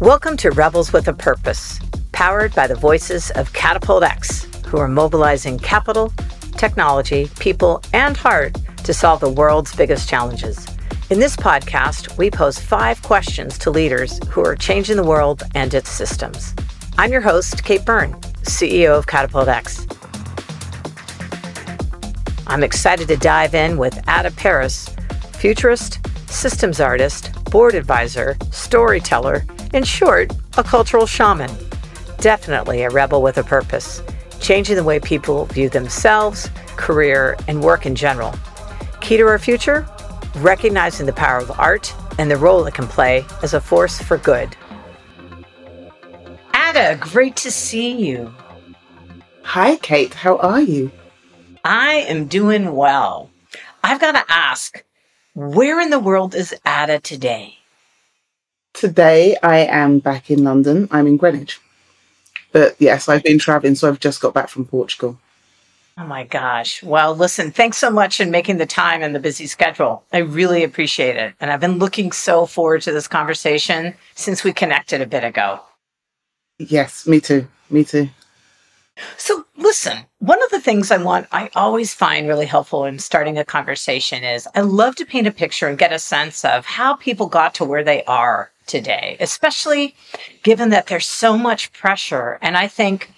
Welcome to Rebels with a Purpose, powered by the voices of Catapult X, who are mobilizing capital, technology, people, and heart to solve the world's biggest challenges. In this podcast, we pose five questions to leaders who are changing the world and its systems. I'm your host, Kate Byrne, CEO of Catapult X. I'm excited to dive in with Ada Paris, futurist, systems artist, board advisor, storyteller, in short, a cultural shaman. Definitely a rebel with a purpose, changing the way people view themselves, career, and work in general. Key to our future? Recognizing the power of art and the role it can play as a force for good. Ada, great to see you. Hi, Kate. How are you? I am doing well. I've got to ask, where in the world is Ada today? Today I am back in London. I'm in Greenwich. But yes, I've been traveling, so I've just got back from Portugal. Oh my gosh. Well, listen, thanks so much in making the time and the busy schedule. I really appreciate it. And I've been looking so forward to this conversation since we connected a bit ago. Yes, me too. Me too. So, listen, one of the things I want, I always find really helpful in starting a conversation is I love to paint a picture and get a sense of how people got to where they are today, especially given that there's so much pressure. And I think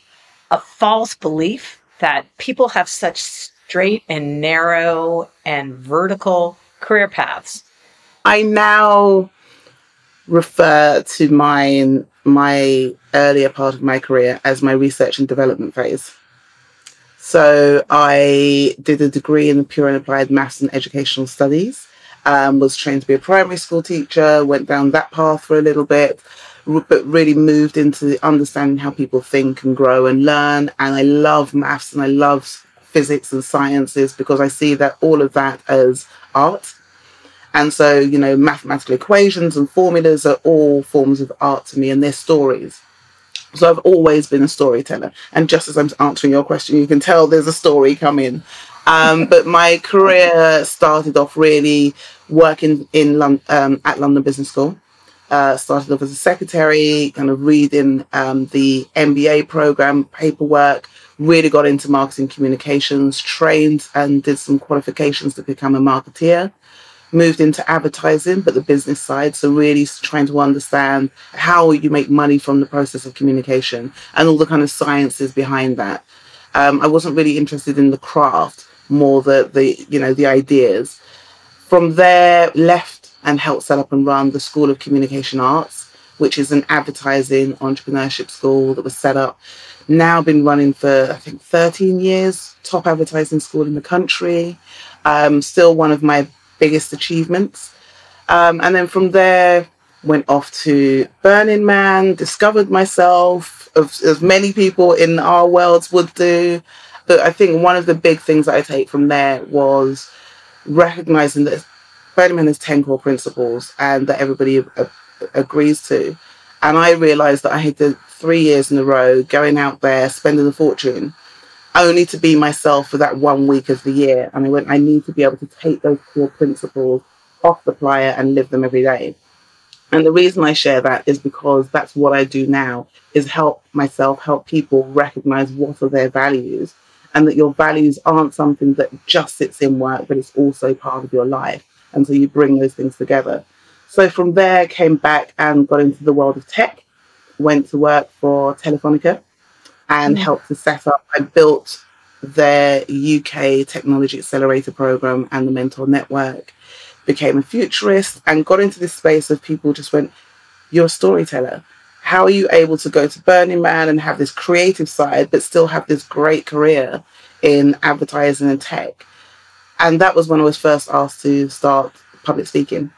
a false belief that people have such straight and narrow and vertical career paths. I now refer to my my earlier part of my career as my research and development phase. So I did a degree in pure and applied maths and educational studies um, was trained to be a primary school teacher, went down that path for a little bit, but really moved into understanding how people think and grow and learn. And I love maths and I love physics and sciences because I see that all of that as art. And so, you know, mathematical equations and formulas are all forms of art to me and they're stories. So I've always been a storyteller. And just as I'm answering your question, you can tell there's a story coming. Um, but my career started off really working in um, at London Business School. Uh, started off as a secretary, kind of reading um, the MBA program, paperwork, really got into marketing communications, trained and did some qualifications to become a marketeer. Moved into advertising, but the business side. So, really trying to understand how you make money from the process of communication and all the kind of sciences behind that. Um, I wasn't really interested in the craft more the the you know the ideas. From there, left and helped set up and run the School of Communication Arts, which is an advertising entrepreneurship school that was set up. Now been running for I think 13 years, top advertising school in the country. Um, still one of my biggest achievements. Um, and then from there, went off to Burning Man, discovered myself, as many people in our worlds would do. But I think one of the big things that I take from there was recognizing that Burning Man has 10 core principles and that everybody agrees to. And I realized that I had did three years in a row going out there, spending a fortune, only to be myself for that one week of the year. And I went, I need to be able to take those core principles off the flyer and live them every day. And the reason I share that is because that's what I do now is help myself, help people recognize what are their values and that your values aren't something that just sits in work, but it's also part of your life. And so you bring those things together. So from there, came back and got into the world of tech, went to work for Telefonica and mm-hmm. helped to set up, I built their UK Technology Accelerator program and the Mentor Network, became a futurist and got into this space of people just went, You're a storyteller how are you able to go to Burning Man and have this creative side, but still have this great career in advertising and tech? And that was when I was first asked to start public speaking.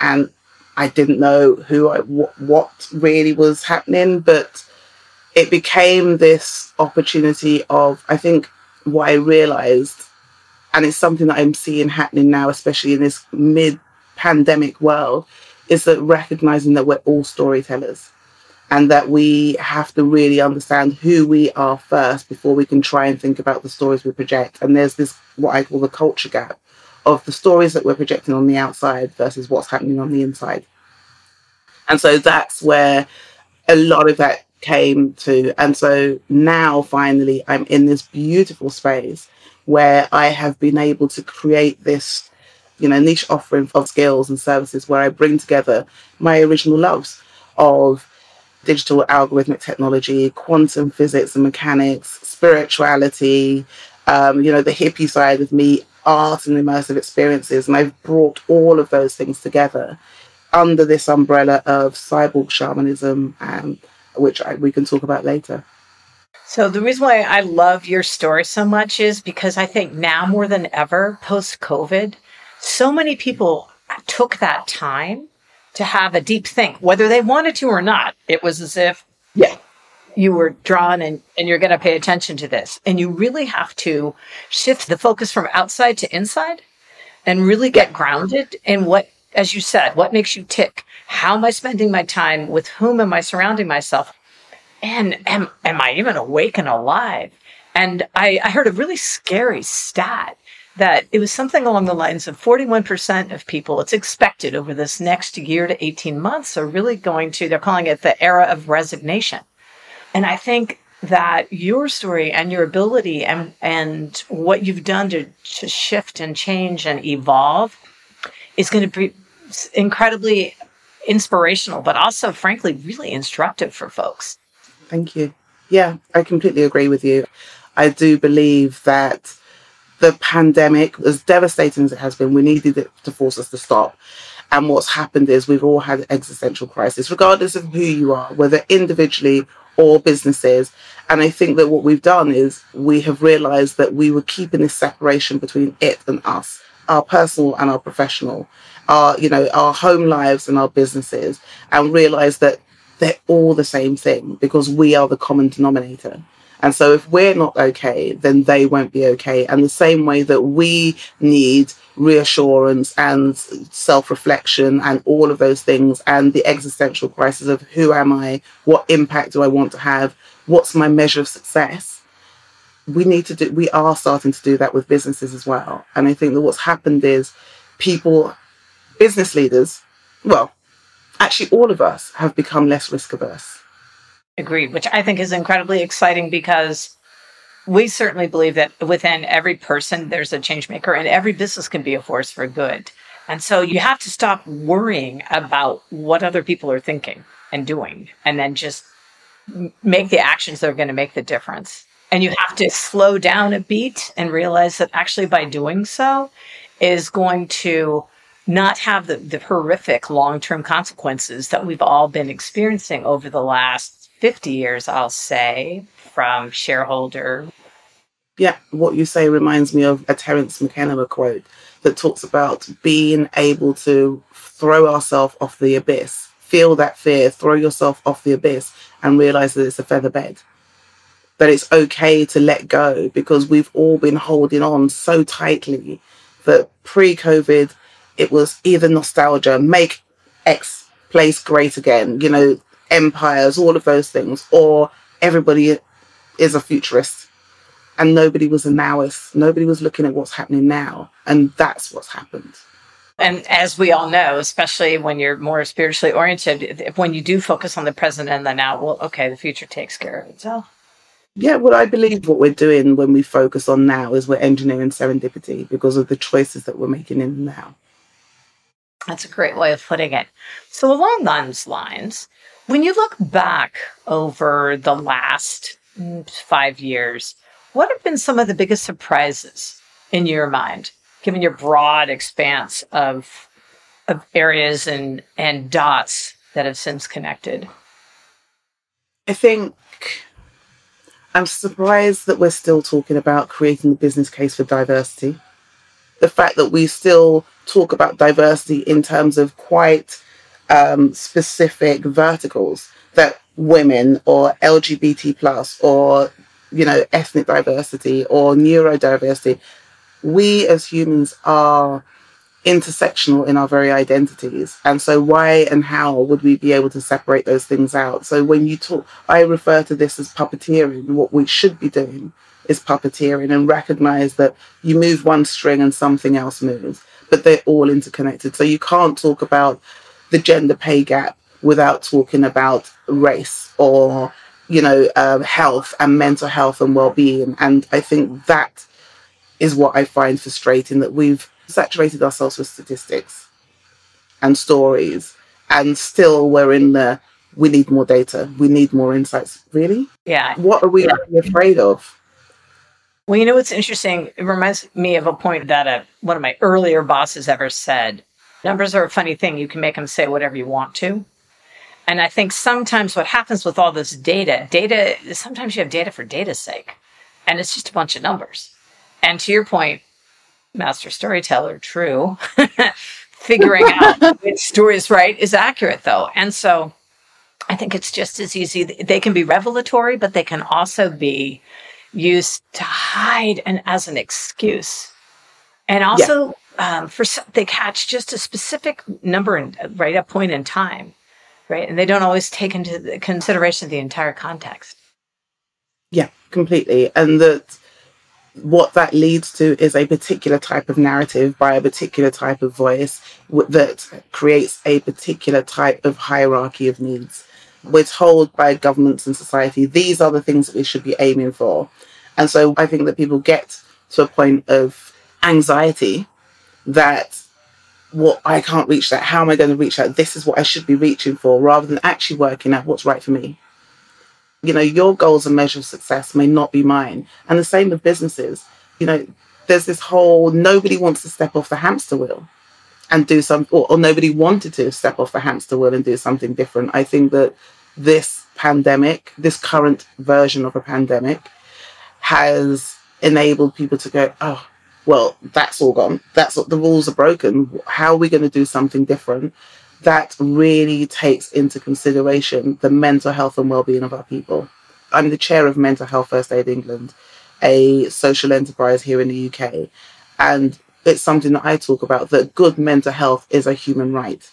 And I didn't know who I, what, what really was happening, but it became this opportunity of, I think, what I realized, and it's something that I'm seeing happening now, especially in this mid pandemic world, is that recognizing that we're all storytellers and that we have to really understand who we are first before we can try and think about the stories we project. And there's this, what I call the culture gap of the stories that we're projecting on the outside versus what's happening on the inside. And so that's where a lot of that came to. And so now finally I'm in this beautiful space where I have been able to create this, you know, niche offering of skills and services where I bring together my original loves of digital algorithmic technology, quantum physics and mechanics, spirituality, um, you know, the hippie side of me, art and immersive experiences. And I've brought all of those things together under this umbrella of cyborg shamanism, and which I, we can talk about later. So, the reason why I love your story so much is because I think now more than ever, post COVID, so many people took that time to have a deep think, whether they wanted to or not. It was as if, yeah, you were drawn and, and you're going to pay attention to this. And you really have to shift the focus from outside to inside and really get grounded in what, as you said, what makes you tick? How am I spending my time? With whom am I surrounding myself? And am, am I even awake and alive? And I, I heard a really scary stat that it was something along the lines of 41% of people, it's expected over this next year to 18 months, are really going to, they're calling it the era of resignation. And I think that your story and your ability and and what you've done to, to shift and change and evolve is going to be incredibly inspirational, but also, frankly, really instructive for folks. Thank you. Yeah, I completely agree with you. I do believe that the pandemic, as devastating as it has been, we needed it to force us to stop. And what's happened is we've all had existential crisis, regardless of who you are, whether individually or businesses. And I think that what we've done is we have realized that we were keeping this separation between it and us, our personal and our professional, our, you know, our home lives and our businesses, and realize that they're all the same thing because we are the common denominator. And so if we're not okay, then they won't be okay. And the same way that we need reassurance and self reflection and all of those things and the existential crisis of who am I? What impact do I want to have? What's my measure of success? We need to do, we are starting to do that with businesses as well. And I think that what's happened is people, business leaders, well, actually all of us have become less risk averse Agreed, which I think is incredibly exciting because we certainly believe that within every person there's a change maker and every business can be a force for good. And so you have to stop worrying about what other people are thinking and doing and then just make the actions that are going to make the difference. And you have to slow down a beat and realize that actually by doing so is going to not have the, the horrific long term consequences that we've all been experiencing over the last 50 years, I'll say, from shareholder. Yeah, what you say reminds me of a Terence McKenna quote that talks about being able to throw ourselves off the abyss, feel that fear, throw yourself off the abyss, and realize that it's a feather bed. That it's okay to let go because we've all been holding on so tightly that pre COVID, it was either nostalgia, make X place great again, you know, empires, all of those things, or everybody is a futurist and nobody was a nowist. Nobody was looking at what's happening now. And that's what's happened. And as we all know, especially when you're more spiritually oriented, when you do focus on the present and the now, well, okay, the future takes care of itself. Yeah, well, I believe what we're doing when we focus on now is we're engineering serendipity because of the choices that we're making in now. That's a great way of putting it. So, along those lines, when you look back over the last five years, what have been some of the biggest surprises in your mind, given your broad expanse of of areas and and dots that have since connected? I think I'm surprised that we're still talking about creating the business case for diversity. The fact that we still talk about diversity in terms of quite um, specific verticals that women or LGBT plus or you know ethnic diversity or neurodiversity, we as humans are intersectional in our very identities. And so why and how would we be able to separate those things out? So when you talk, I refer to this as puppeteering. What we should be doing is puppeteering and recognize that you move one string and something else moves, but they're all interconnected. So you can't talk about the gender pay gap without talking about race or you know uh, health and mental health and well-being and i think that is what i find frustrating that we've saturated ourselves with statistics and stories and still we're in the we need more data we need more insights really yeah what are we yeah. afraid of well, you know what's interesting? It reminds me of a point that a, one of my earlier bosses ever said. Numbers are a funny thing. You can make them say whatever you want to. And I think sometimes what happens with all this data, data, sometimes you have data for data's sake, and it's just a bunch of numbers. And to your point, master storyteller, true, figuring out which story is right is accurate though. And so I think it's just as easy. They can be revelatory, but they can also be used to hide and as an excuse. And also, yeah. Um, for they catch just a specific number and right a point in time, right? And they don't always take into consideration the entire context. Yeah, completely. And that what that leads to is a particular type of narrative by a particular type of voice that creates a particular type of hierarchy of needs we're told by governments and society these are the things that we should be aiming for. And so I think that people get to a point of anxiety that what well, I can't reach that. How am I going to reach that? This is what I should be reaching for rather than actually working out what's right for me. You know, your goals and measure of success may not be mine. And the same with businesses. You know, there's this whole nobody wants to step off the hamster wheel and do some, or, or nobody wanted to step off the hamster wheel and do something different. I think that this pandemic, this current version of a pandemic, has enabled people to go, oh, well, that's all gone. That's what the rules are broken. How are we going to do something different? That really takes into consideration the mental health and well-being of our people. I'm the chair of Mental Health First Aid England, a social enterprise here in the UK, and it's something that I talk about that good mental health is a human right.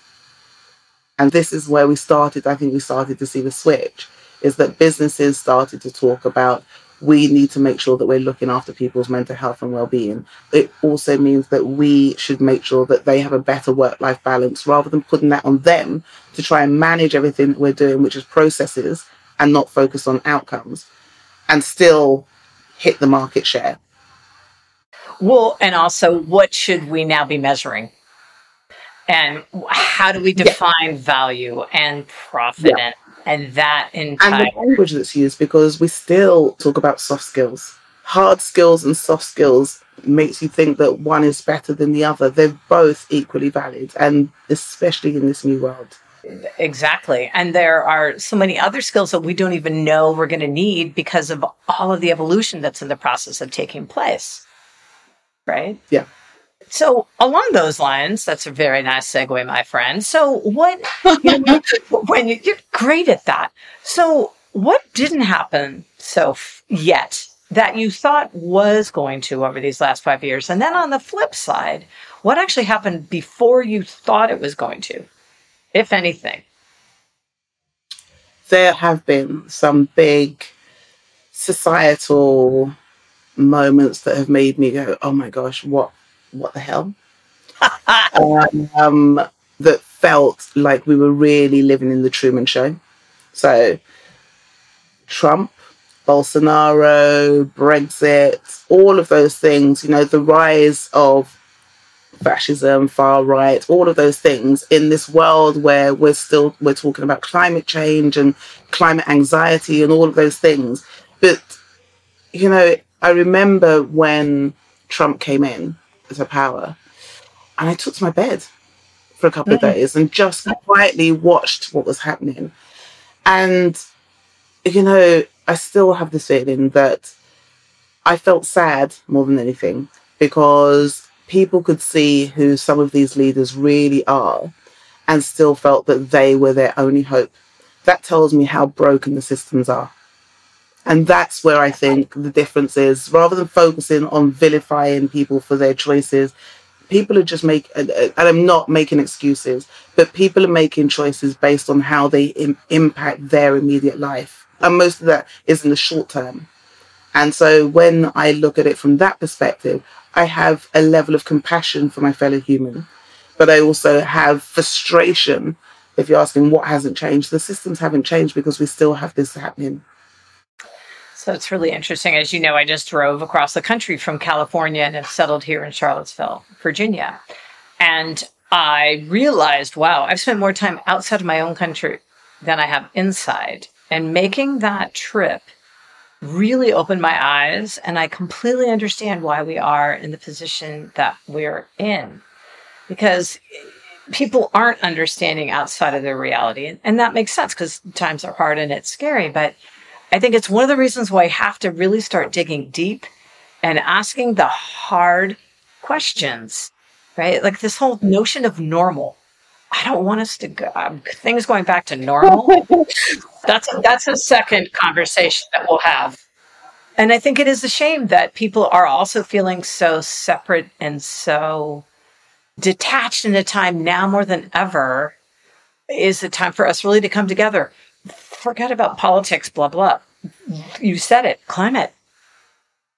And this is where we started, I think we started to see the switch, is that businesses started to talk about we need to make sure that we're looking after people's mental health and well-being. It also means that we should make sure that they have a better work-life balance rather than putting that on them to try and manage everything that we're doing, which is processes and not focus on outcomes and still hit the market share. Well, and also, what should we now be measuring? And how do we define yeah. value and profit yeah. and, and that entire and the language that's used because we still talk about soft skills. Hard skills and soft skills makes you think that one is better than the other. They're both equally valid, and especially in this new world. Exactly. And there are so many other skills that we don't even know we're going to need because of all of the evolution that's in the process of taking place right? Yeah. So along those lines, that's a very nice segue, my friend. So what, you know, when you, you're great at that. So what didn't happen so f- yet that you thought was going to over these last five years? And then on the flip side, what actually happened before you thought it was going to, if anything? There have been some big societal moments that have made me go, "Oh my gosh, what what the hell?" um, that felt like we were really living in the Truman Show. So, Trump, Bolsonaro, Brexit, all of those things, you know, the rise of fascism, far right, all of those things in this world where we're still we're talking about climate change and climate anxiety and all of those things. But you know, I remember when Trump came in to power, and I took to my bed for a couple mm-hmm. of days and just quietly watched what was happening. And, you know, I still have this feeling that I felt sad more than anything because people could see who some of these leaders really are and still felt that they were their only hope. That tells me how broken the systems are. And that's where I think the difference is. Rather than focusing on vilifying people for their choices, people are just making, and I'm not making excuses, but people are making choices based on how they Im- impact their immediate life. And most of that is in the short term. And so when I look at it from that perspective, I have a level of compassion for my fellow human, but I also have frustration if you're asking what hasn't changed, the systems haven't changed because we still have this happening. So it's really interesting. As you know, I just drove across the country from California and have settled here in Charlottesville, Virginia. And I realized, wow, I've spent more time outside of my own country than I have inside. And making that trip really opened my eyes. And I completely understand why we are in the position that we're in. Because people aren't understanding outside of their reality. And that makes sense because times are hard and it's scary. But I think it's one of the reasons why I have to really start digging deep and asking the hard questions, right? Like this whole notion of normal. I don't want us to go um, things going back to normal. that's a, that's a second conversation that we'll have. And I think it is a shame that people are also feeling so separate and so detached in a time now more than ever is the time for us really to come together. Forget about politics, blah, blah. You said it, climate.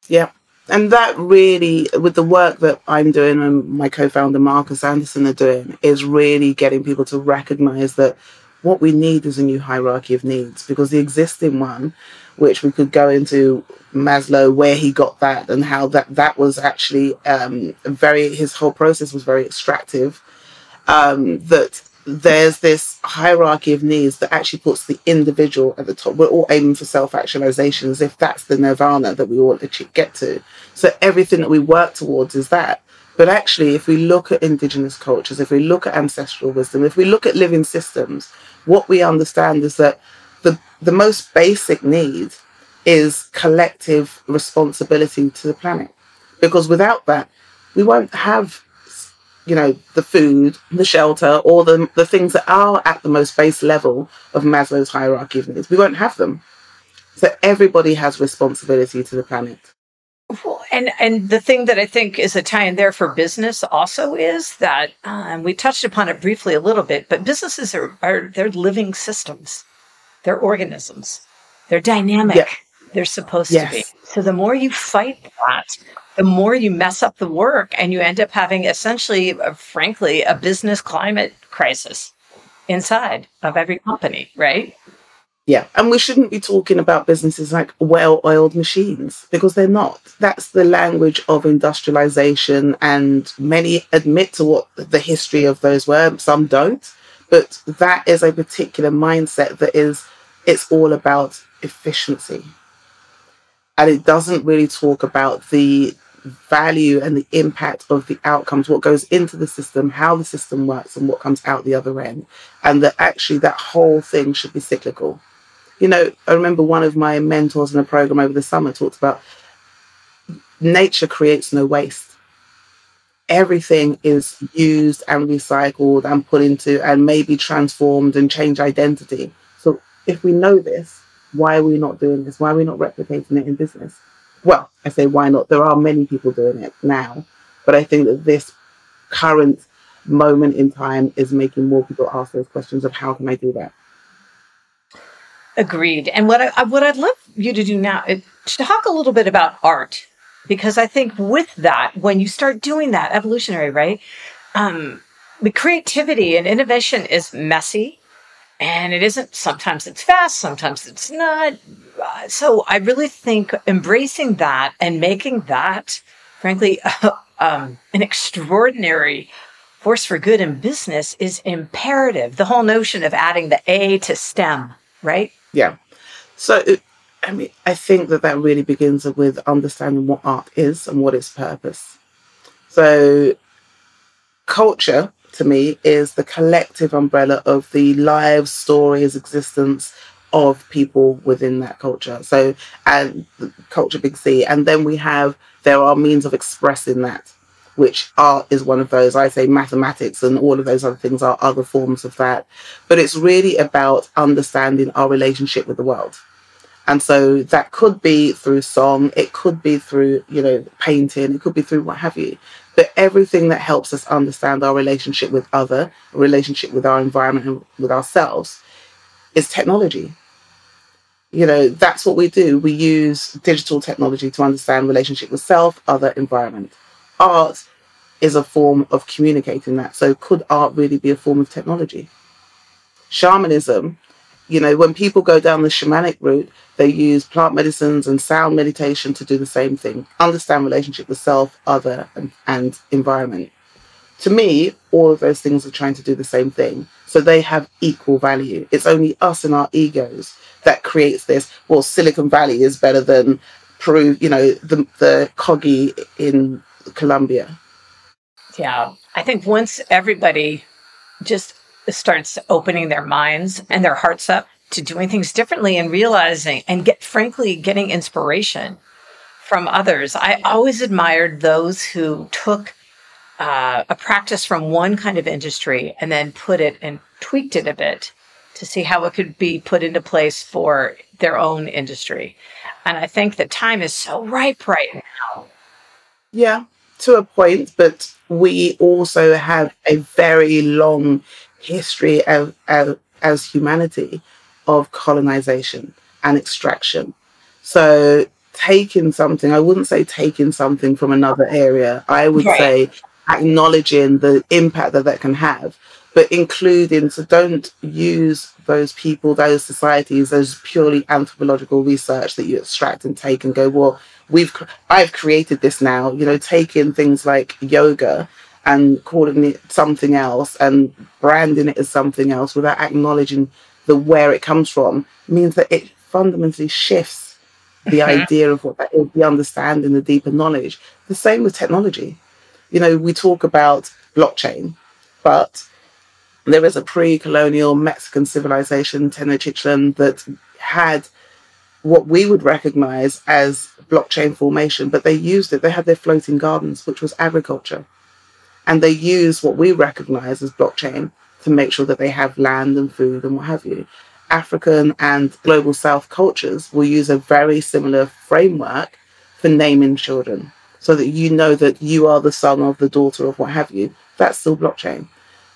Yeah. And that really, with the work that I'm doing and my co founder Marcus Anderson are doing, is really getting people to recognize that what we need is a new hierarchy of needs because the existing one, which we could go into Maslow, where he got that and how that that was actually um, very his whole process was very extractive. Um, that there's this hierarchy of needs that actually puts the individual at the top. We're all aiming for self actualization as if that's the nirvana that we to get to. So everything that we work towards is that. But actually, if we look at indigenous cultures, if we look at ancestral wisdom, if we look at living systems, what we understand is that the, the most basic need is collective responsibility to the planet. Because without that, we won't have, you know, the food, the shelter, or the, the things that are at the most base level of Maslow's hierarchy of needs. We won't have them. So everybody has responsibility to the planet. Well, and and the thing that I think is a tie-in there for business also is that, and we touched upon it briefly a little bit, but businesses are are they're living systems, they're organisms, they're dynamic. Yeah. They're supposed yes. to be. So the more you fight that, the more you mess up the work, and you end up having essentially, uh, frankly, a business climate crisis inside of every company, right? Yeah, and we shouldn't be talking about businesses like well oiled machines because they're not. That's the language of industrialization, and many admit to what the history of those were, some don't. But that is a particular mindset that is, it's all about efficiency. And it doesn't really talk about the value and the impact of the outcomes, what goes into the system, how the system works, and what comes out the other end. And that actually that whole thing should be cyclical you know, I remember one of my mentors in a program over the summer talked about nature creates no waste. Everything is used and recycled and put into and maybe transformed and change identity. So if we know this, why are we not doing this? Why are we not replicating it in business? Well, I say why not? There are many people doing it now, but I think that this current moment in time is making more people ask those questions of how can I do that? Agreed. And what I what I'd love you to do now is talk a little bit about art, because I think with that, when you start doing that, evolutionary, right? Um, the creativity and innovation is messy, and it isn't. Sometimes it's fast, sometimes it's not. Uh, so I really think embracing that and making that, frankly, um, an extraordinary force for good in business is imperative. The whole notion of adding the A to STEM, right? Yeah. So, I mean, I think that that really begins with understanding what art is and what its purpose. So, culture to me is the collective umbrella of the lives, stories, existence of people within that culture. So, and culture, big C. And then we have, there are means of expressing that which art is one of those. I say mathematics and all of those other things are other forms of that. But it's really about understanding our relationship with the world. And so that could be through song, it could be through, you know, painting, it could be through what have you. But everything that helps us understand our relationship with other, relationship with our environment and with ourselves is technology. You know, that's what we do. We use digital technology to understand relationship with self, other, environment art is a form of communicating that. So could art really be a form of technology? shamanism, you know, when people go down the shamanic route, they use plant medicines and sound meditation to do the same thing. Understand relationship with self, other, and, and environment. To me, all of those things are trying to do the same thing. So they have equal value. It's only us and our egos that creates this. Well, Silicon Valley is better than Peru, you know, the the Kogi in Colombia. Yeah. I think once everybody just starts opening their minds and their hearts up to doing things differently and realizing and get frankly getting inspiration from others. I always admired those who took uh, a practice from one kind of industry and then put it and tweaked it a bit to see how it could be put into place for their own industry. And I think the time is so ripe right now. Yeah, to a point, but we also have a very long history of, of, as humanity of colonization and extraction. So taking something, I wouldn't say taking something from another area. I would right. say acknowledging the impact that that can have, but including, so don't use those people, those societies, those purely anthropological research that you extract and take and go, well, we've, I've created this now, you know, taking things like yoga and calling it something else and branding it as something else without acknowledging the where it comes from means that it fundamentally shifts the mm-hmm. idea of what that is, the understanding, the deeper knowledge. The same with technology. You know, we talk about blockchain, but there is a pre-colonial Mexican civilization, Tenochtitlan, that had what we would recognize as blockchain formation, but they used it. They had their floating gardens, which was agriculture. And they use what we recognize as blockchain to make sure that they have land and food and what have you. African and global South cultures will use a very similar framework for naming children so that you know that you are the son of the daughter of what have you. That's still blockchain.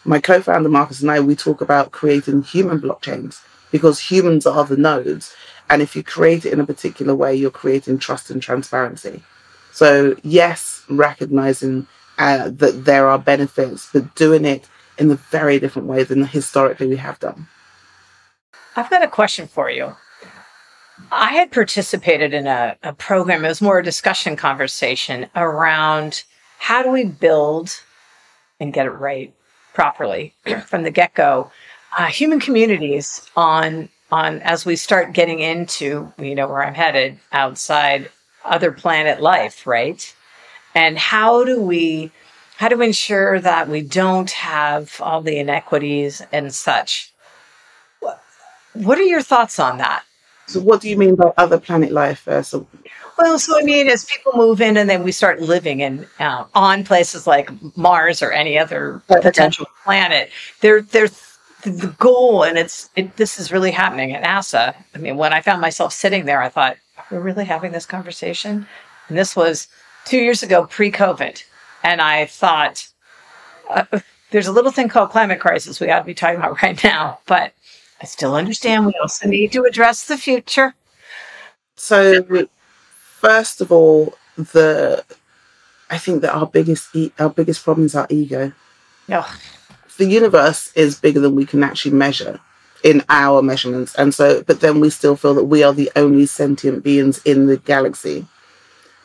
My co founder Marcus and I, we talk about creating human blockchains because humans are the nodes. And if you create it in a particular way, you're creating trust and transparency. So, yes, recognizing uh, that there are benefits, but doing it in a very different way than historically we have done. I've got a question for you. I had participated in a, a program, it was more a discussion conversation around how do we build and get it right properly from the get go uh, human communities on on as we start getting into you know where I'm headed outside other planet life, right? And how do we how to ensure that we don't have all the inequities and such. What are your thoughts on that? So, what do you mean by other planet life? Uh, so, well, so I mean, as people move in and then we start living in uh, on places like Mars or any other potential planet, there, there's the goal, and it's it, this is really happening at NASA. I mean, when I found myself sitting there, I thought, "We're really having this conversation?" And this was two years ago, pre-COVID. And I thought, uh, there's a little thing called climate crisis we ought to be talking about right now. But I still understand we also need to address the future. So, first of all, the I think that our biggest our biggest problem is our ego. Oh. The universe is bigger than we can actually measure in our measurements, and so but then we still feel that we are the only sentient beings in the galaxy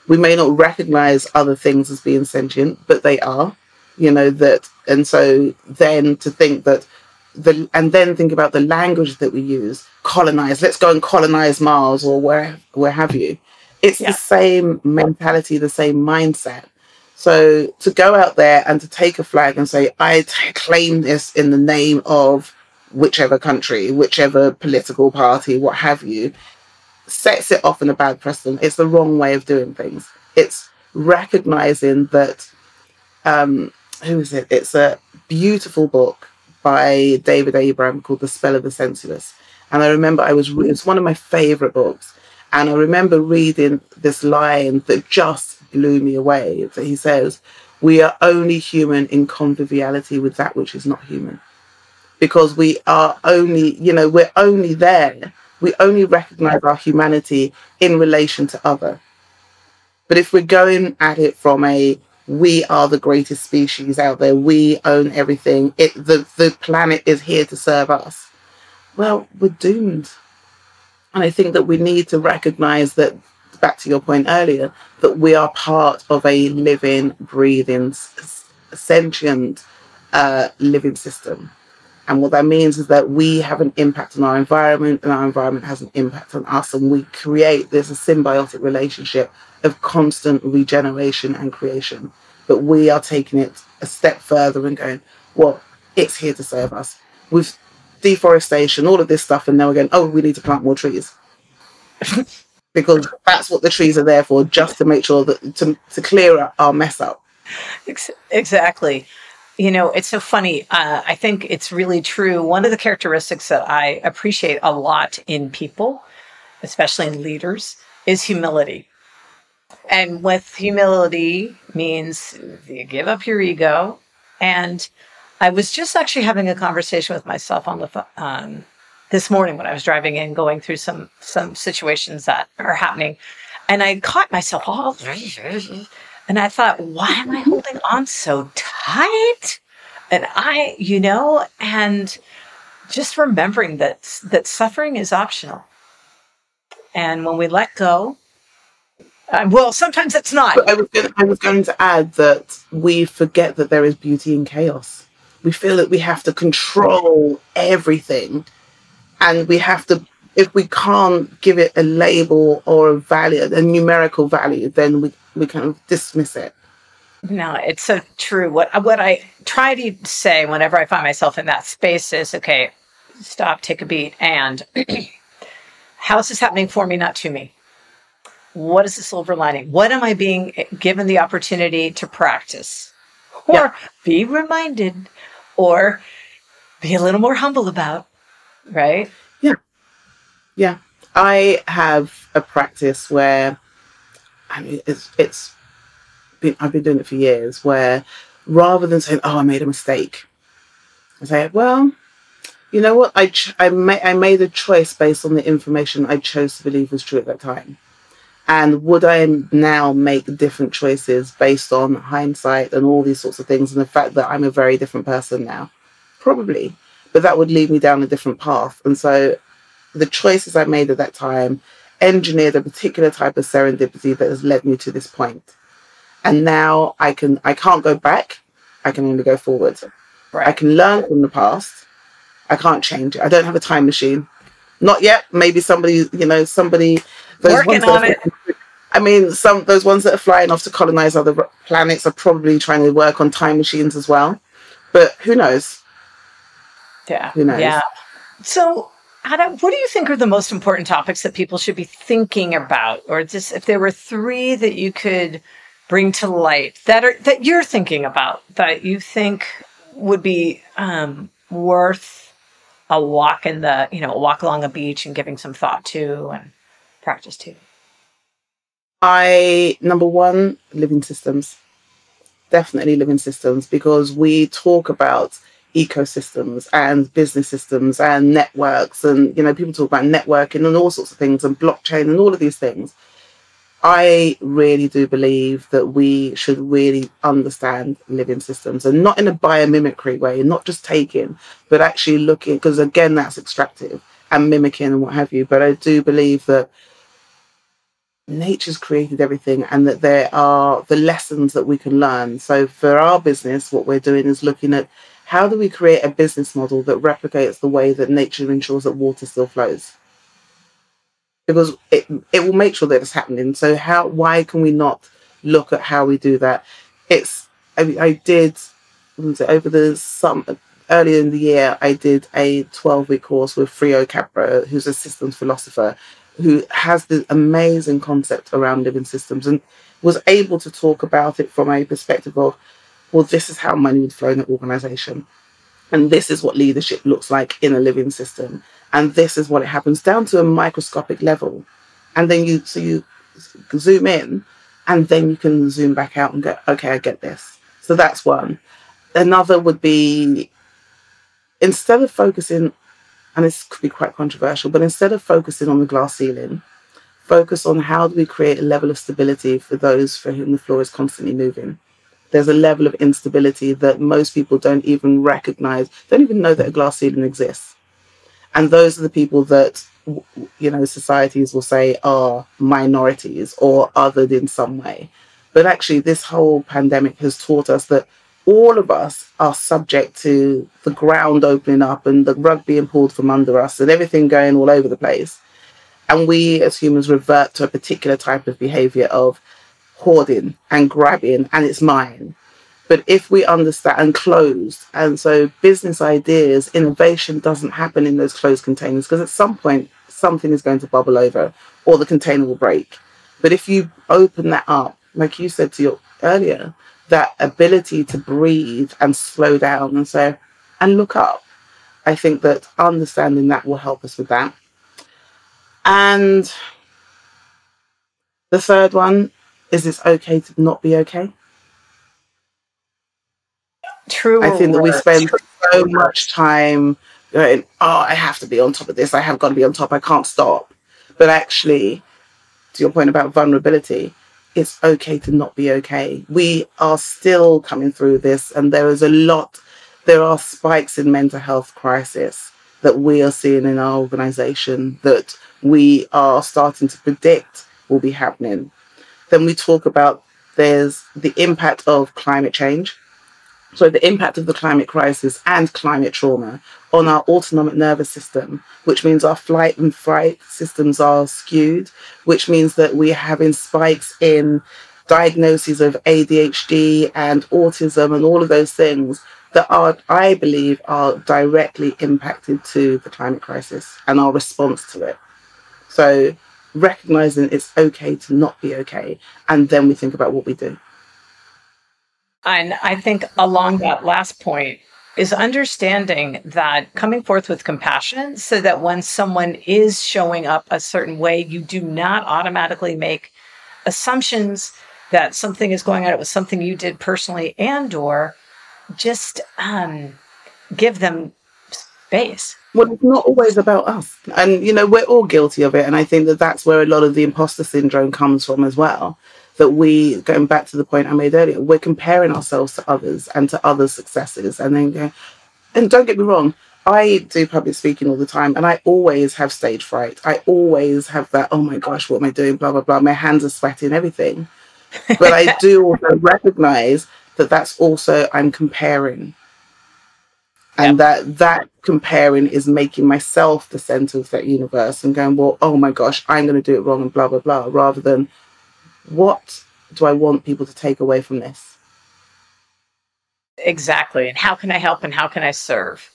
we may not recognize other things as being sentient, but they are, you know, that, and so then to think that the, and then think about the language that we use, colonize, let's go and colonize Mars or where, where have you. It's yeah. the same mentality, the same mindset. So to go out there and to take a flag and say, I t- claim this in the name of whichever country, whichever political party, what have you, sets it off in a bad precedent. It's the wrong way of doing things. It's recognizing that, um, who is it? It's a beautiful book by David Abram called The Spell of the Sensuous. And I remember I was, it's one of my favorite books. And I remember reading this line that just blew me away. That he says, We are only human in conviviality with that which is not human. Because we are only, you know, we're only there we only recognize our humanity in relation to other. But if we're going at it from a we are the greatest species out there, we own everything, it the, the planet is here to serve us, well, we're doomed. And I think that we need to recognize that, back to your point earlier, that we are part of a living, breathing, sentient uh, living system. And what that means is that we have an impact on our environment and our environment has an impact on us. And we create this symbiotic relationship of constant regeneration and creation. But we are taking it a step further and going, well, it's here to serve us. With deforestation, all of this stuff, and now we're going, oh, we need to plant more trees. because that's what the trees are there for, just to make sure that to, to clear our mess up. Exactly. You know, it's so funny. Uh, I think it's really true. One of the characteristics that I appreciate a lot in people, especially in leaders, is humility. And with humility means you give up your ego. And I was just actually having a conversation with myself on the um, this morning when I was driving in, going through some some situations that are happening, and I caught myself all and I thought, why am I holding on so tight? And I, you know, and just remembering that that suffering is optional. And when we let go, well, sometimes it's not. I was, going, I was going to add that we forget that there is beauty in chaos. We feel that we have to control everything, and we have to. If we can't give it a label or a value, a numerical value, then we we kind of dismiss it. No, it's so true. What what I try to say whenever I find myself in that space is, okay, stop, take a beat, and how is this happening for me, not to me? What is the silver lining? What am I being given the opportunity to practice, or yeah. be reminded, or be a little more humble about? Right? Yeah, yeah. I have a practice where I mean, it's it's been I've been doing it for years. Where rather than saying, "Oh, I made a mistake," I say, "Well, you know what? I ch- I, ma- I made a choice based on the information I chose to believe was true at that time." And would I now make different choices based on hindsight and all these sorts of things and the fact that I'm a very different person now? Probably. But that would lead me down a different path. And so the choices I made at that time engineered a particular type of serendipity that has led me to this point. And now I can I can't go back. I can only go forward. Right. I can learn from the past. I can't change it. I don't have a time machine. Not yet. Maybe somebody, you know, somebody those working on it. I mean, some those ones that are flying off to colonize other planets are probably trying to work on time machines as well. But who knows? Yeah. Who knows? Yeah. So What do you think are the most important topics that people should be thinking about? Or just if there were three that you could bring to light that are that you're thinking about that you think would be um, worth a walk in the you know a walk along a beach and giving some thought to and practice to. I number one living systems, definitely living systems because we talk about ecosystems and business systems and networks and you know people talk about networking and all sorts of things and blockchain and all of these things. I really do believe that we should really understand living systems and not in a biomimicry way not just taking but actually looking because again that's extractive and mimicking and what have you. But i do believe that nature's created everything and that there are the lessons that we can learn. So for our business what we're doing is looking at how do we create a business model that replicates the way that nature ensures that water still flows? Because it it will make sure that it's happening. So how why can we not look at how we do that? It's I, I did over the summer earlier in the year I did a 12 week course with Fritjof Capra, who's a systems philosopher, who has this amazing concept around living systems and was able to talk about it from a perspective of well, this is how money would flow in an organization. And this is what leadership looks like in a living system. And this is what it happens down to a microscopic level. And then you, so you zoom in and then you can zoom back out and go, okay, I get this. So that's one. Another would be instead of focusing, and this could be quite controversial, but instead of focusing on the glass ceiling, focus on how do we create a level of stability for those for whom the floor is constantly moving there's a level of instability that most people don't even recognize, don't even know that a glass ceiling exists. And those are the people that, you know, societies will say are minorities or othered in some way. But actually, this whole pandemic has taught us that all of us are subject to the ground opening up and the rug being pulled from under us and everything going all over the place. And we as humans revert to a particular type of behavior of hoarding and grabbing, and it's mine. But if we understand and closed, and so business ideas, innovation doesn't happen in those closed containers because at some point something is going to bubble over or the container will break. But if you open that up, like you said to your earlier, that ability to breathe and slow down and say, and look up. I think that understanding that will help us with that. And the third one is it's okay to not be okay. True. I think that we spend so much time going, oh, I have to be on top of this. I have got to be on top. I can't stop. But actually, to your point about vulnerability, it's okay to not be okay. We are still coming through this, and there is a lot, there are spikes in mental health crisis that we are seeing in our organization that we are starting to predict will be happening. Then we talk about there's the impact of climate change so the impact of the climate crisis and climate trauma on our autonomic nervous system, which means our flight and fright systems are skewed, which means that we're having spikes in diagnoses of ADHD and autism and all of those things that are, I believe, are directly impacted to the climate crisis and our response to it. So recognizing it's okay to not be okay, and then we think about what we do. And I think along that last point is understanding that coming forth with compassion so that when someone is showing up a certain way, you do not automatically make assumptions that something is going on. It was something you did personally and or just um, give them space. Well, it's not always about us. And, you know, we're all guilty of it. And I think that that's where a lot of the imposter syndrome comes from as well that we, going back to the point I made earlier, we're comparing ourselves to others and to others' successes. And then go, and don't get me wrong, I do public speaking all the time and I always have stage fright. I always have that, oh my gosh, what am I doing? Blah, blah, blah. My hands are sweating, everything. But I do also recognize that that's also, I'm comparing. And yep. that that comparing is making myself the center of that universe and going, well, oh my gosh, I'm going to do it wrong and blah, blah, blah, rather than, what do I want people to take away from this? Exactly. And how can I help and how can I serve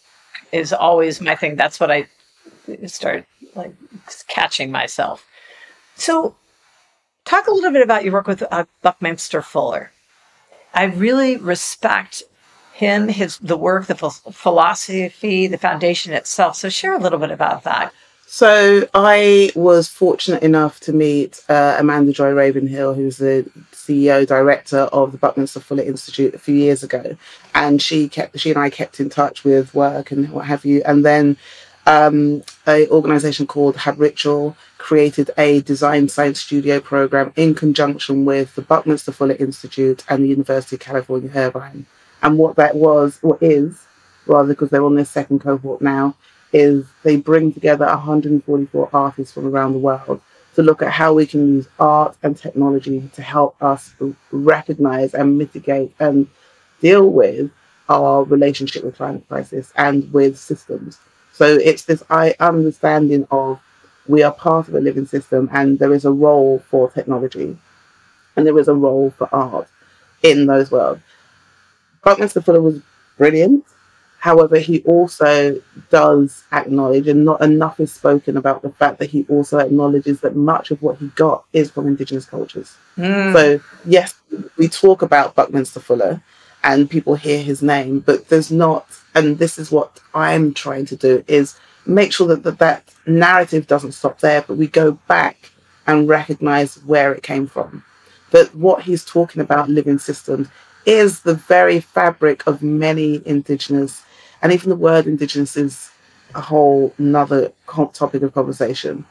is always my thing. That's what I start like catching myself. So, talk a little bit about your work with uh, Buckminster Fuller. I really respect him, his the work, the philosophy, the foundation itself. So, share a little bit about that. So I was fortunate enough to meet uh, Amanda Joy Ravenhill, who's the CEO director of the Buckminster Fuller Institute a few years ago, and she kept she and I kept in touch with work and what have you. And then um, a organisation called HabRitual created a design science studio program in conjunction with the Buckminster Fuller Institute and the University of California Irvine. And what that was, or is, rather, because they're on their second cohort now, is they bring together 144 artists from around the world to look at how we can use art and technology to help us recognize and mitigate and deal with our relationship with climate crisis and with systems. So it's this understanding of we are part of a living system and there is a role for technology and there is a role for art in those worlds. Buckminster Fuller was brilliant However, he also does acknowledge, and not enough is spoken about the fact that he also acknowledges that much of what he got is from Indigenous cultures. Mm. So, yes, we talk about Buckminster Fuller and people hear his name, but there's not, and this is what I'm trying to do, is make sure that that, that narrative doesn't stop there, but we go back and recognize where it came from. That what he's talking about, living systems, is the very fabric of many Indigenous and even the word indigenous is a whole another topic of conversation.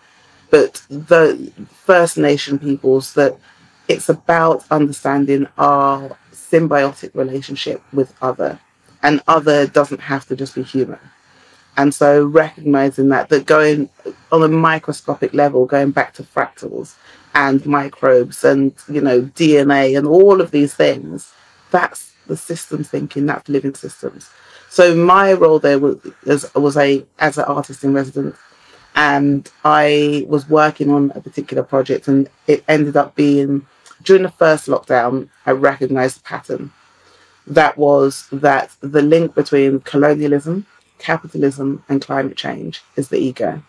But the First Nation peoples that it's about understanding our symbiotic relationship with other, and other doesn't have to just be human. And so recognizing that, that going on a microscopic level, going back to fractals and microbes and, you know, DNA and all of these things, that's the systems thinking, that's living systems. So my role there was, was, was a, as an artist in residence and I was working on a particular project and it ended up being during the first lockdown, I recognized the pattern. That was that the link between colonialism, capitalism, and climate change is the ego.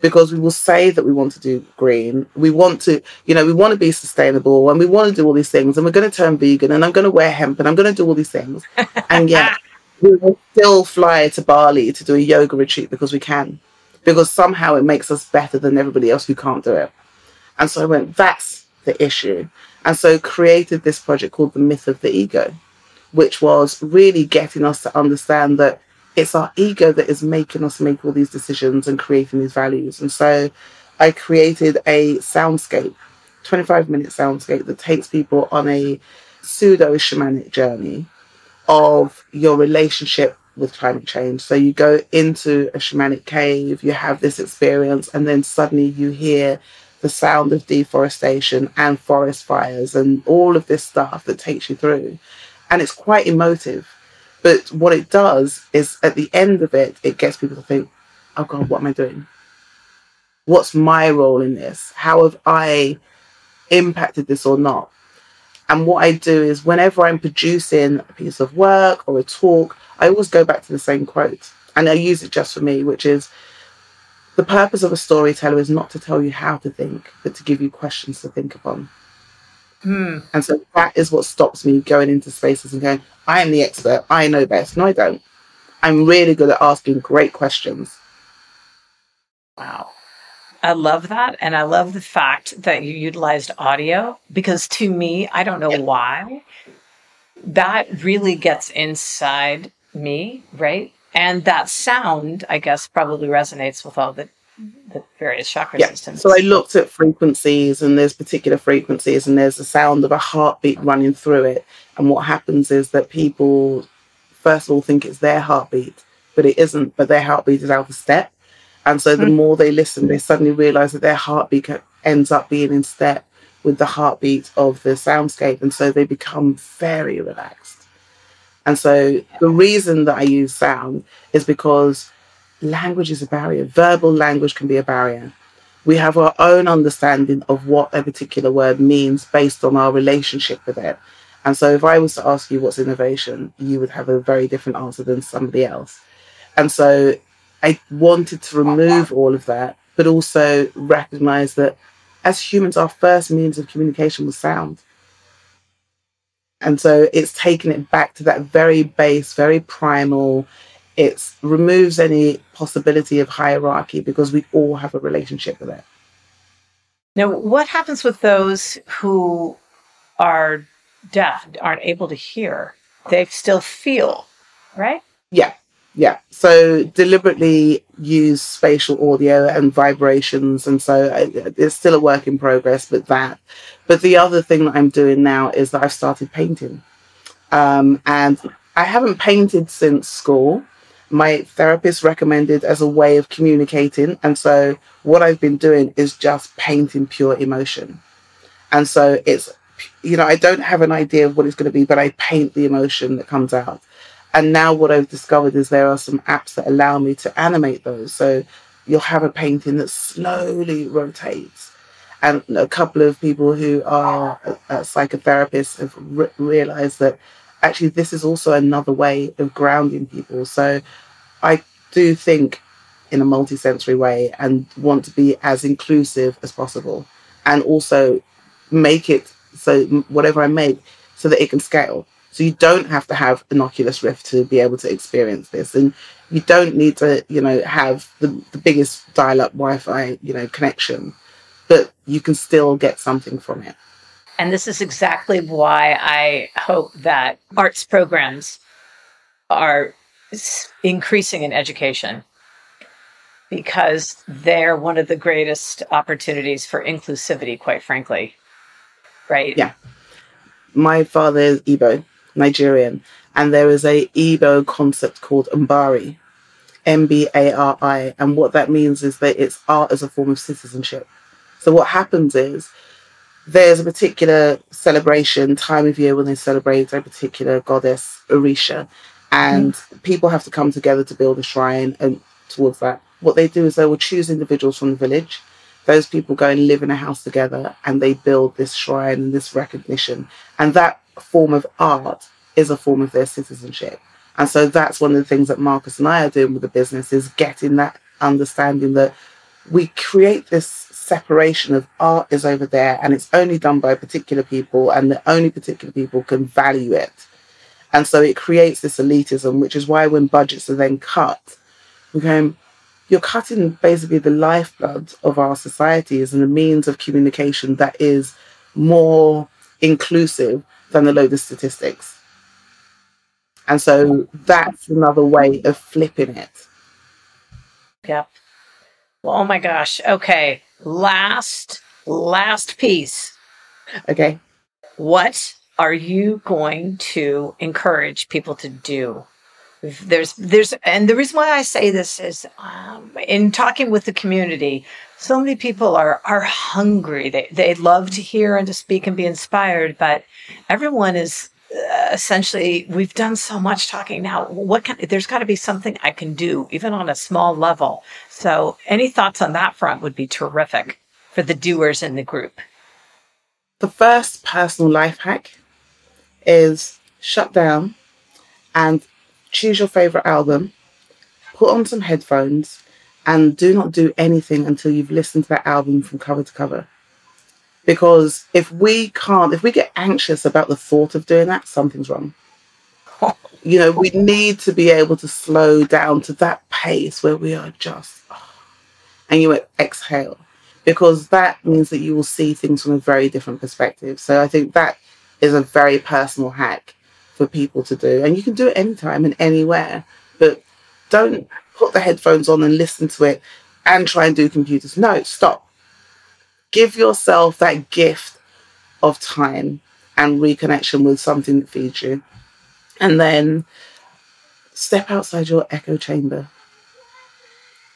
Because we will say that we want to do green, we want to, you know, we want to be sustainable and we want to do all these things, and we're going to turn vegan and I'm going to wear hemp and I'm going to do all these things. and yet we will still fly to Bali to do a yoga retreat because we can. Because somehow it makes us better than everybody else who can't do it. And so I went, that's the issue. And so created this project called The Myth of the Ego, which was really getting us to understand that it's our ego that is making us make all these decisions and creating these values. And so I created a soundscape, 25 minute soundscape that takes people on a pseudo shamanic journey of your relationship with climate change. So you go into a shamanic cave, you have this experience, and then suddenly you hear the sound of deforestation and forest fires and all of this stuff that takes you through. And it's quite emotive. But what it does is at the end of it, it gets people to think, oh God, what am I doing? What's my role in this? How have I impacted this or not? And what I do is whenever I'm producing a piece of work or a talk, I always go back to the same quote. And I use it just for me, which is the purpose of a storyteller is not to tell you how to think, but to give you questions to think upon. Hmm. And so that is what stops me going into spaces and going, I am the expert, I know best. No, I don't. I'm really good at asking great questions. Wow. I love that. And I love the fact that you utilized audio because to me, I don't know why, that really gets inside me, right? And that sound, I guess, probably resonates with all the, the various chakra Yeah. systems. So I looked at frequencies, and there's particular frequencies, and there's the sound of a heartbeat running through it. And what happens is that people, first of all, think it's their heartbeat, but it isn't. But their heartbeat is out of step. And so the Hmm. more they listen, they suddenly realize that their heartbeat ends up being in step with the heartbeat of the soundscape. And so they become very relaxed. And so the reason that I use sound is because language is a barrier. Verbal language can be a barrier. We have our own understanding of what a particular word means based on our relationship with it. And so if I was to ask you what's innovation, you would have a very different answer than somebody else. And so I wanted to remove all of that, but also recognize that as humans, our first means of communication was sound. And so it's taken it back to that very base, very primal. It removes any possibility of hierarchy because we all have a relationship with it. Now, what happens with those who are deaf, aren't able to hear? They still feel, right? Yeah, yeah. So deliberately use spatial audio and vibrations, and so it's still a work in progress. But that, but the other thing that I'm doing now is that I've started painting, um, and I haven't painted since school. My therapist recommended as a way of communicating, and so what I've been doing is just painting pure emotion, and so it's you know I don't have an idea of what it's going to be, but I paint the emotion that comes out. And now what I've discovered is there are some apps that allow me to animate those. So you'll have a painting that slowly rotates. And a couple of people who are uh, psychotherapists have re- realized that actually this is also another way of grounding people. So I do think in a multisensory way and want to be as inclusive as possible and also make it so whatever I make so that it can scale. So you don't have to have an Oculus Rift to be able to experience this, and you don't need to, you know, have the, the biggest dial-up Wi-Fi, you know, connection, but you can still get something from it. And this is exactly why I hope that arts programs are increasing in education because they're one of the greatest opportunities for inclusivity, quite frankly. Right? Yeah. My father is Igbo, Nigerian, and there is a Igbo concept called Mbari. M B A R I. And what that means is that it's art as a form of citizenship. So what happens is there's a particular celebration time of year when they celebrate a particular goddess, Orisha, and mm. people have to come together to build a shrine and towards that. What they do is they will choose individuals from the village. Those people go and live in a house together and they build this shrine and this recognition. And that form of art is a form of their citizenship. And so that's one of the things that Marcus and I are doing with the business is getting that understanding that we create this separation of art is over there and it's only done by particular people and the only particular people can value it. And so it creates this elitism, which is why when budgets are then cut, we're going, you're cutting basically the lifeblood of our societies and a means of communication that is more inclusive than the load of statistics. And so that's another way of flipping it. Yep. Well, oh my gosh. Okay. Last, last piece. Okay. What are you going to encourage people to do? There's, there's, and the reason why I say this is um, in talking with the community, so many people are are hungry. They they love to hear and to speak and be inspired, but everyone is essentially we've done so much talking. Now what can there's got to be something i can do even on a small level. So any thoughts on that front would be terrific for the doers in the group. The first personal life hack is shut down and choose your favorite album put on some headphones and do not do anything until you've listened to that album from cover to cover because if we can't, if we get anxious about the thought of doing that, something's wrong. You know, we need to be able to slow down to that pace where we are just, oh. and you exhale, because that means that you will see things from a very different perspective. So I think that is a very personal hack for people to do. And you can do it anytime and anywhere, but don't put the headphones on and listen to it and try and do computers. No, stop give yourself that gift of time and reconnection with something that feeds you. And then step outside your echo chamber.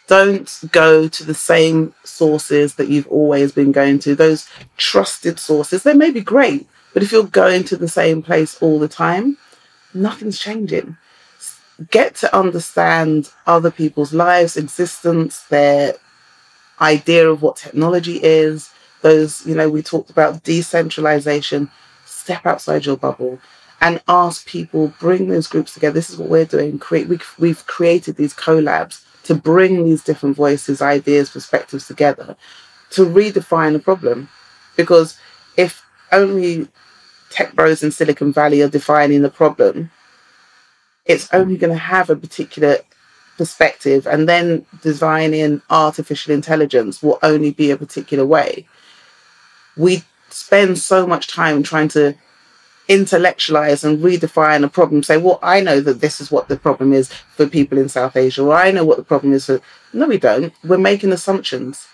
Don't go to the same sources that you've always been going to. Those trusted sources, they may be great, but if you're going to the same place all the time, nothing's changing. Get to understand other people's lives, existence, their idea of what technology is, those, you know, we talked about decentralization, step outside your bubble and ask people, bring those groups together. This is what we're doing. Create, we, we've created these collabs to bring these different voices, ideas, perspectives together to redefine the problem. Because if only tech bros in Silicon Valley are defining the problem, it's only going to have a particular perspective and then designing artificial intelligence will only be a particular way. We spend so much time trying to intellectualize and redefine a problem say well i know that this is what the problem is for people in south asia or i know what the problem is for no we don't. We're making assumptions.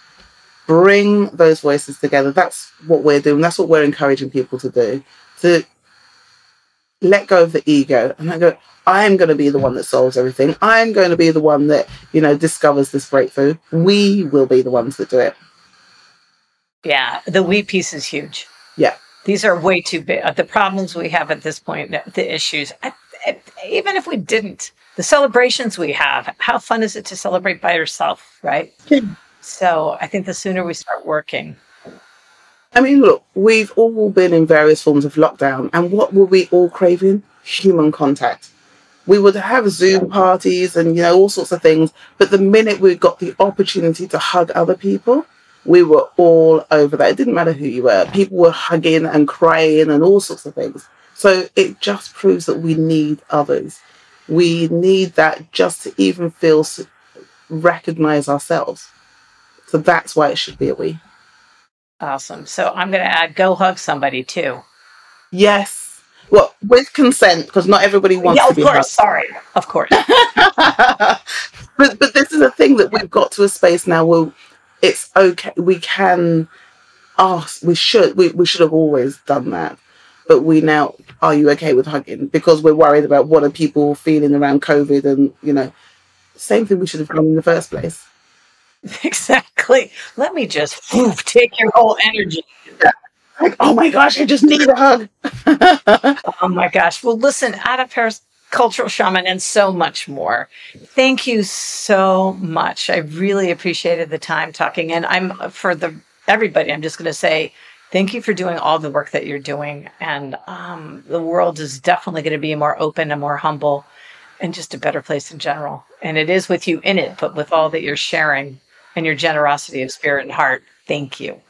Bring those voices together. That's what we're doing. That's what we're encouraging people to do to let go of the ego and I go I'm going to be the one that solves everything. I'm going to be the one that, you know, discovers this breakthrough. We will be the ones that do it. Yeah, the we piece is huge. Yeah. These are way too big. The problems we have at this point, the issues, even if we didn't, the celebrations we have, how fun is it to celebrate by yourself, right? Yeah. So I think the sooner we start working, I mean, look, we've all been in various forms of lockdown, and what were we all craving? Human contact. We would have Zoom parties and, you know, all sorts of things, but the minute we got the opportunity to hug other people, we were all over that. It didn't matter who you were. People were hugging and crying and all sorts of things. So it just proves that we need others. We need that just to even feel, recognize ourselves. So that's why it should be a we. Awesome. So I'm going to add go hug somebody too. Yes. Well, with consent, because not everybody wants yeah, to be course. Hugged. Sorry. Of course. but but this is a thing that we've got to a space now where it's okay. We can ask. We should. We, we should have always done that. But we now, are you okay with hugging? Because we're worried about what are people feeling around COVID and, you know, same thing we should have done in the first place. Exactly. Let me just oof, take your whole energy. Like, oh my gosh, I just need a hug. Oh my gosh. Well, listen, Ada Paris, cultural shaman, and so much more. Thank you so much. I really appreciated the time talking. And I'm for the everybody, I'm just going to say thank you for doing all the work that you're doing. And um, the world is definitely going to be more open and more humble and just a better place in general. And it is with you in it, but with all that you're sharing and your generosity of spirit and heart. Thank you.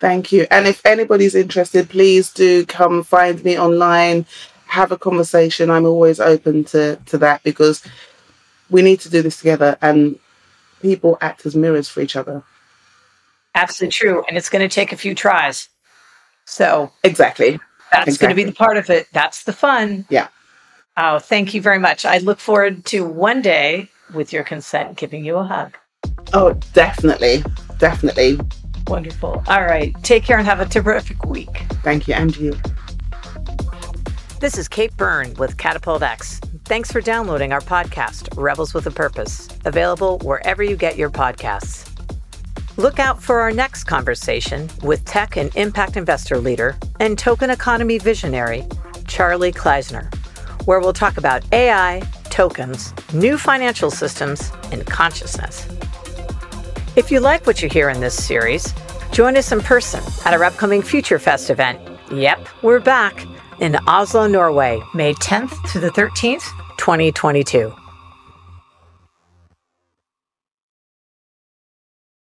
Thank you. And if anybody's interested, please do come find me online, have a conversation. I'm always open to, to that because we need to do this together and people act as mirrors for each other. Absolutely true. And it's going to take a few tries. So Exactly. that's going to be the part of it. That's the fun. Yeah. Oh, thank you very much. I look forward to one day, with your consent, giving you a hug. Oh, definitely. Definitely. Wonderful. All right. Take care and have a terrific week. Thank you. And you. This is Kate Byrne with Catapult X. Thanks for downloading our podcast, Rebels with a Purpose, available wherever you get your podcasts. Look out for our next conversation with tech and impact investor leader and token economy visionary, Charly Kleissner, where we'll talk about AI, tokens, new financial systems, and consciousness. If you like what you hear in this series, join us in person at our upcoming Future Fest event. Yep, we're back in Oslo, Norway, May 10th to the 13th, 2022.